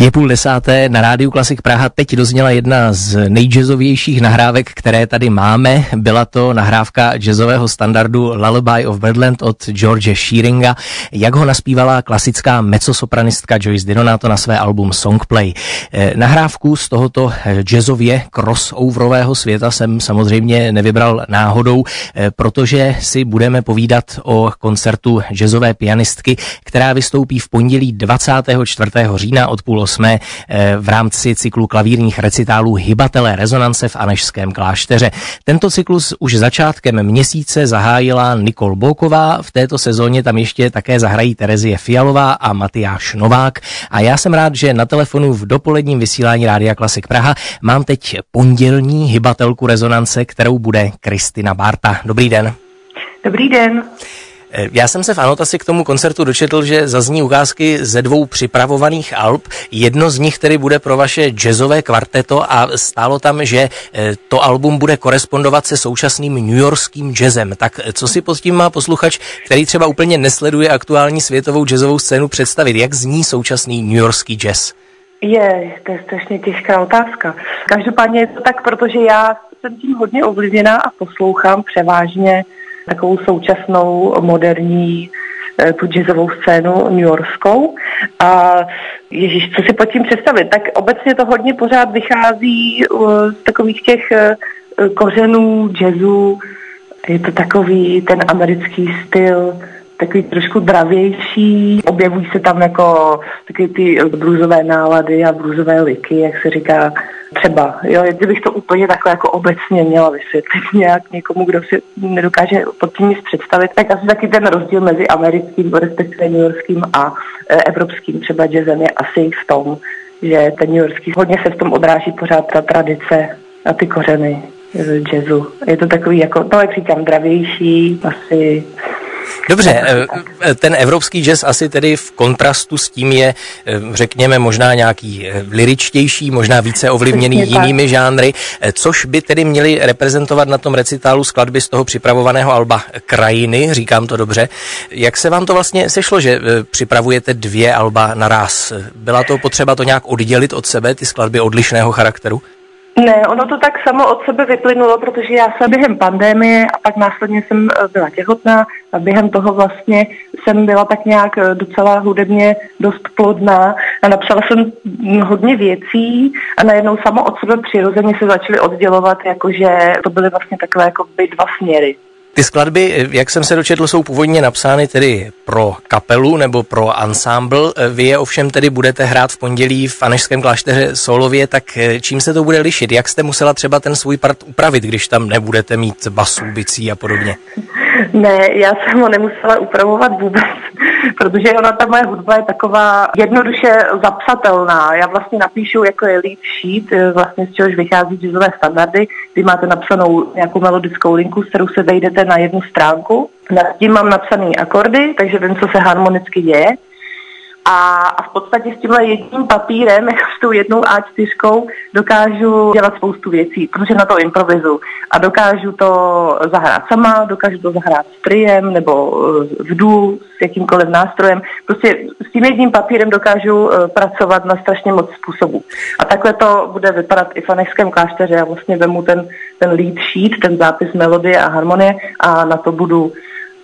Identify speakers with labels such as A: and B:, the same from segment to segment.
A: Je půl desáté, na rádiu Klasik Praha teď dozněla jedna z nejjazzovějších nahrávek, které tady máme. Byla to nahrávka jazzového standardu Lullaby of Birdland od George Shearinga, jak ho naspívala klasická mezzosopranistka Joyce Dinonato na své album Songplay. Eh, nahrávku z tohoto jazzově crossoverového světa jsem samozřejmě nevybral náhodou, eh, protože si budeme povídat o koncertu jazzové pianistky, která vystoupí v pondělí 24. října od půl jsme eh, v rámci cyklu klavírních recitálů Hybatelé rezonance v Anešském klášteře. Tento cyklus už začátkem měsíce zahájila Nikol Bolková, v této sezóně tam ještě také zahrají Terezie Fialová a Matyáš Novák a já jsem rád, že na telefonu v dopoledním vysílání Rádia Klasik Praha mám teď pondělní hybatelku rezonance, kterou bude Kristina Barta. Dobrý den.
B: Dobrý den.
A: Eh, já jsem se v anotaci k tomu koncertu dočetl, že zazní ukázky ze dvou připravovaných alb. Jedno z nich tedy bude pro vaše jazzové kvarteto a stálo tam, že eh, to album bude korespondovat se současným newyorským jazzem. Tak eh, co si pod tím má posluchač, který třeba úplně nesleduje aktuální světovou jazzovou scénu představit? Jak zní současný newyorský jazz?
B: Je, to je strašně těžká otázka. Každopádně je to tak, protože já jsem tím hodně ovlivněná a poslouchám převážně takovou současnou moderní eh, tu jazzovou scénu New Yorkskou. A Ježíš, co si pod tím představit? Tak obecně to hodně pořád vychází z takových těch eh, kořenů jazzu. Je to takový ten americký styl, takový trošku dravější. Objevují se tam jako taky ty bluzové nálady a bluzové liky, jak se říká třeba. Jo, kdybych to úplně takhle jako obecně měla vysvětlit nějak někomu, kdo si nedokáže pod tím nic představit, tak asi taky ten rozdíl mezi americkým, respektive newyorským a e, evropským třeba jazzem je asi v tom, že ten newyorský hodně se v tom odráží pořád ta tradice a ty kořeny jazzu. Je to takový jako, no jak říkám, dravější, asi
A: Dobře, eh, eh, ten evropský jazz asi tedy v kontrastu s tím je, eh, řekněme, možná nějaký liričtější, možná více ovlivněný jinými žánry, což by tedy měli reprezentovat na tom recitálu skladby z toho připravovaného alba Krajiny, říkám to dobře. Jak se vám to vlastně sešlo, že připravujete dvě alba naraz? Byla to potřeba to nějak oddělit od sebe, ty skladby odlišného charakteru?
B: Ne, ono to tak samo od sebe vyplynulo, protože já jsem během pandémie a pak následně jsem eh, byla těhotná a během toho vlastně jsem byla tak nějak eh, docela hudebně dost plodná a napsala jsem hodně věcí a najednou samo od sebe přirozeně se začaly oddělovat, jakože to byly vlastně takové jako by dva směry.
A: Ty skladby, jak jsem se dočetl, jsou původně napsány tedy pro kapelu nebo pro ensemble. Vy je ovšem tedy budete hrát v pondělí v Anešském klášteře Solově, tak čím se to bude lišit? Jak jste musela třeba ten svůj part upravit, když tam nebudete mít basu, bicí a podobně?
B: Ne, já jsem ho nemusela upravovat vůbec, protože ona ta moje hudba je taková jednoduše zapsatelná. Já vlastně napíšu, jako je lead sheet, eh, vlastně z čehož vychází jazzové standardy, kdy máte napsanou nějakou melodickou linku, s kterou se vejdete na jednu stránku. Nad tím mám napsaný akordy, takže vím, co se harmonicky děje. A, a v podstatě s tímhle jedním papírem, jako s tou jednou A4, dokážu dělat spoustu věcí, protože na to improvizu. A dokážu to zahrát sama, dokážu to zahrát s triem nebo eh, v dů s jakýmkoliv nástrojem. Prostě s tím jedním papírem dokážu eh, pracovat na strašně moc způsobů. A takhle to bude vypadat i v Anešském klášteře. Já vlastně vemu ten, ten lead sheet, ten zápis melodie a harmonie a na to budu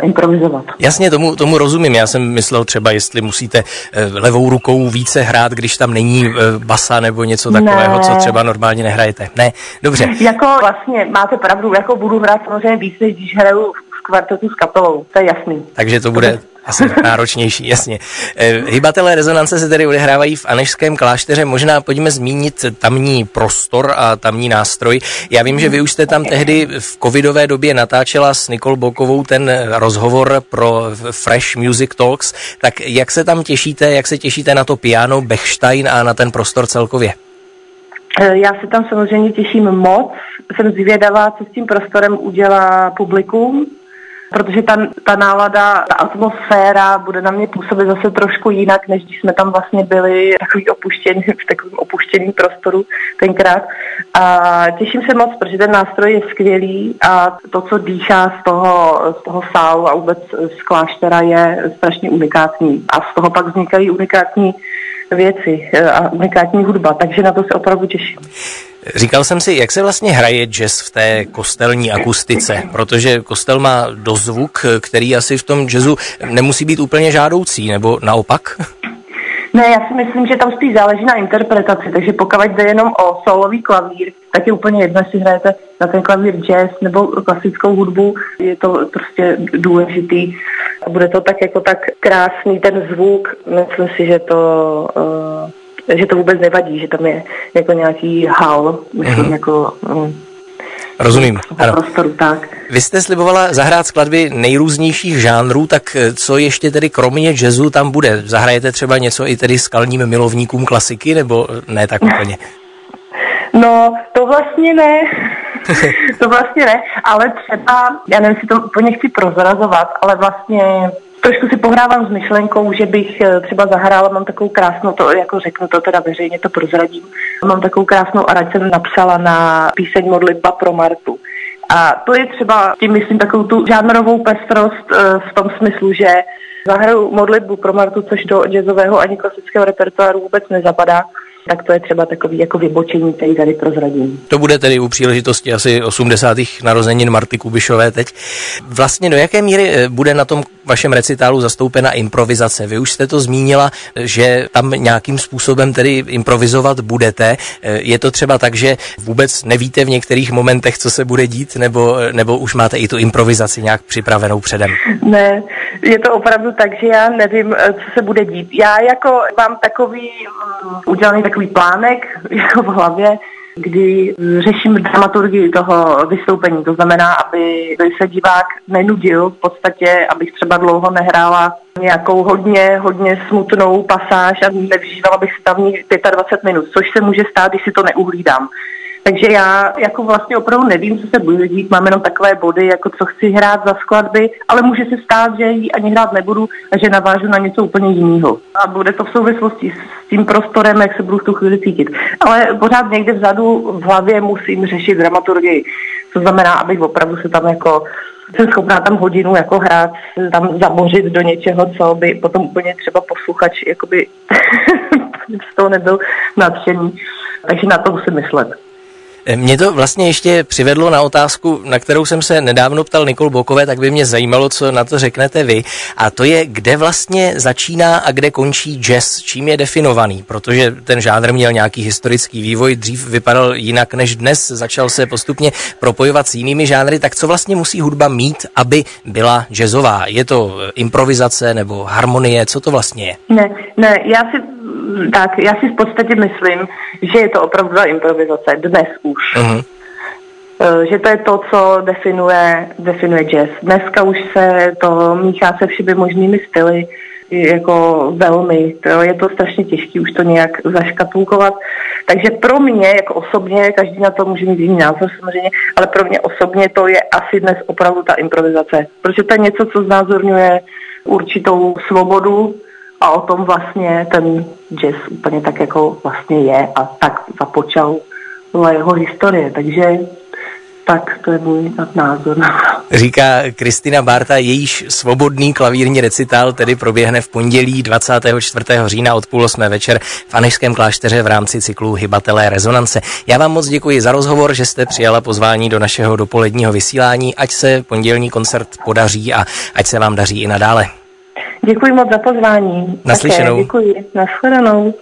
B: improvizovat.
A: Jasně, tomu, tomu rozumím. Já jsem myslel třeba, jestli musíte eh, levou rukou více hrát, když tam není eh, basa nebo něco takového, ne. co třeba normálně nehrajete. Ne, dobře.
B: Jako vlastně máte pravdu, jako budu hrát samozřejmě víc, než když hraju v kvartetu s kapelou, to je jasný.
A: Takže to bude asi náročnější, jasně. Eh, hybatelé rezonance se tedy odehrávají v Anešském klášteře. Možná pojďme zmínit tamní prostor a tamní nástroj. Já vím, že vy už jste tam tehdy v covidové době natáčela s Nikol Bokovou ten rozhovor pro Fresh Music Talks. Tak jak se tam těšíte, jak se těšíte na to piano Bechstein a na ten prostor celkově?
B: Eh, já se tam samozřejmě těším moc. Jsem zvědavá, co s tím prostorem udělá publikum, protože ta, ta nálada, ta atmosféra bude na mě působit zase trošku jinak, než když jsme tam vlastně byli takový opuštěný, v takovém opuštěným prostoru tenkrát. A těším se moc, protože ten nástroj je skvělý a to, co dýchá z toho, z toho sálu a vůbec z kláštera je strašně unikátní. A z toho pak vznikají unikátní věci a unikátní hudba, takže na to se opravdu těším.
A: Říkal jsem si, jak se vlastně hraje jazz v té kostelní akustice, protože kostel má dozvuk, který asi v tom jazzu nemusí být úplně žádoucí, nebo naopak?
B: Ne, já si myslím, že tam spíš záleží na interpretaci, takže pokud jde jenom o solový klavír, tak je úplně jedno, jestli hrajete na ten klavír jazz nebo klasickou hudbu, je to prostě důležitý. A bude to tak jako tak krásný ten zvuk, myslím si, že to uh, že to vůbec nevadí, že tam je jako nějaký hal, myslím, mm-hmm. jako... Um,
A: Rozumím.
B: Ano. Prostoru, tak.
A: Vy jste slibovala zahrát skladby nejrůznějších žánrů, tak eh, co ještě tedy kromě jazzu tam bude? Zahrajete třeba něco i tedy skalním milovníkům klasiky, nebo ne tak úplně?
B: No, to vlastně ne. to vlastně ne, ale třeba, já nevím, si to úplně chci prozrazovat, ale vlastně trošku si pohrávám s myšlenkou, že bych eh, třeba zahrála, mám takovou krásnou, to jako řeknu to teda veřejně, to prozradím, mám takovou krásnou araď jsem napsala na píseň Modlitba pro Martu. A to je třeba, tím myslím, takovou tu žánrovou pestrost eh, v tom smyslu, že zahraju modlitbu pro Martu, což do jazzového ani klasického repertoáru vůbec nezapadá tak to je třeba takový jako vybočení, který tady prozradím.
A: To bude tedy u příležitosti asi 80. narozenin Marty Kubišové teď. Vlastně do jaké míry eh, bude na tom vašem recitálu zastoupena improvizace? Vy už jste to zmínila, že tam nějakým způsobem tedy improvizovat budete. Eh, je to třeba tak, že vůbec nevíte v některých momentech, co se bude dít, nebo, nebo už máte i tu improvizaci nějak připravenou předem?
B: Ne, je to opravdu tak, že já nevím, eh, co se bude dít. Já jako mám takový um, udělaný takový plánek jako v hlavě, kdy řeším dramaturgii toho vystoupení. To znamená, aby se divák nenudil v podstatě, abych třeba dlouho nehrála nějakou hodně, hodně smutnou pasáž a nevžívala bych se tam 25 minut, což se může stát, když si to neuhlídám. Takže já jako vlastně opravdu nevím, co se bude dít, mám jenom takové body, jako co chci hrát za skladby, ale může se stát, že ji ani hrát nebudu a že navážu na něco úplně jiného. A bude to v souvislosti s tím prostorem, jak se budu v tu chvíli cítit. Ale pořád někde vzadu v hlavě musím řešit dramaturgii. To znamená, abych opravdu se tam jako jsem schopná tam hodinu jako hrát, tam zabořit do něčeho, co by potom úplně třeba posluchač jakoby z toho nebyl nadšený. Takže na to musím myslet.
A: Mě to vlastně ještě přivedlo na otázku, na kterou jsem se nedávno ptal Nikol Bokové, tak by mě zajímalo, co na to řeknete vy. A to je, kde vlastně začíná a kde končí jazz, čím je definovaný, protože ten žánr měl nějaký historický vývoj, dřív vypadal jinak než dnes, začal se postupně propojovat s jinými žánry, tak co vlastně musí hudba mít, aby byla jazzová? Je to improvizace nebo harmonie, co to vlastně je?
B: Ne, ne, já si tak já si v podstatě myslím, že je to opravdu improvizace dnes už. Uh-huh. Že to je to, co definuje, definuje jazz. Dneska už se to míchá se všemi možnými styly, jako velmi. To je to strašně těžké už to nějak zaškatulkovat. Takže pro mě, jako osobně, každý na to může mít jiný názor samozřejmě, ale pro mě osobně to je asi dnes opravdu ta improvizace. Protože to je něco, co znázorňuje určitou svobodu a o tom vlastně ten jazz úplně tak jako vlastně je a tak započal jeho historie, takže tak to je můj názor.
A: Říká Kristina Barta, jejíž svobodný klavírní recitál tedy proběhne v pondělí 24. října od půl osmé večer v Anešském klášteře v rámci cyklu Hybatelé rezonance. Já vám moc děkuji za rozhovor, že jste přijala pozvání do našeho dopoledního vysílání, ať se pondělní koncert podaří a ať se vám daří i nadále.
B: Děkuji moc za pozvání.
A: Naslyšenou.
B: Také děkuji. Naschledanou.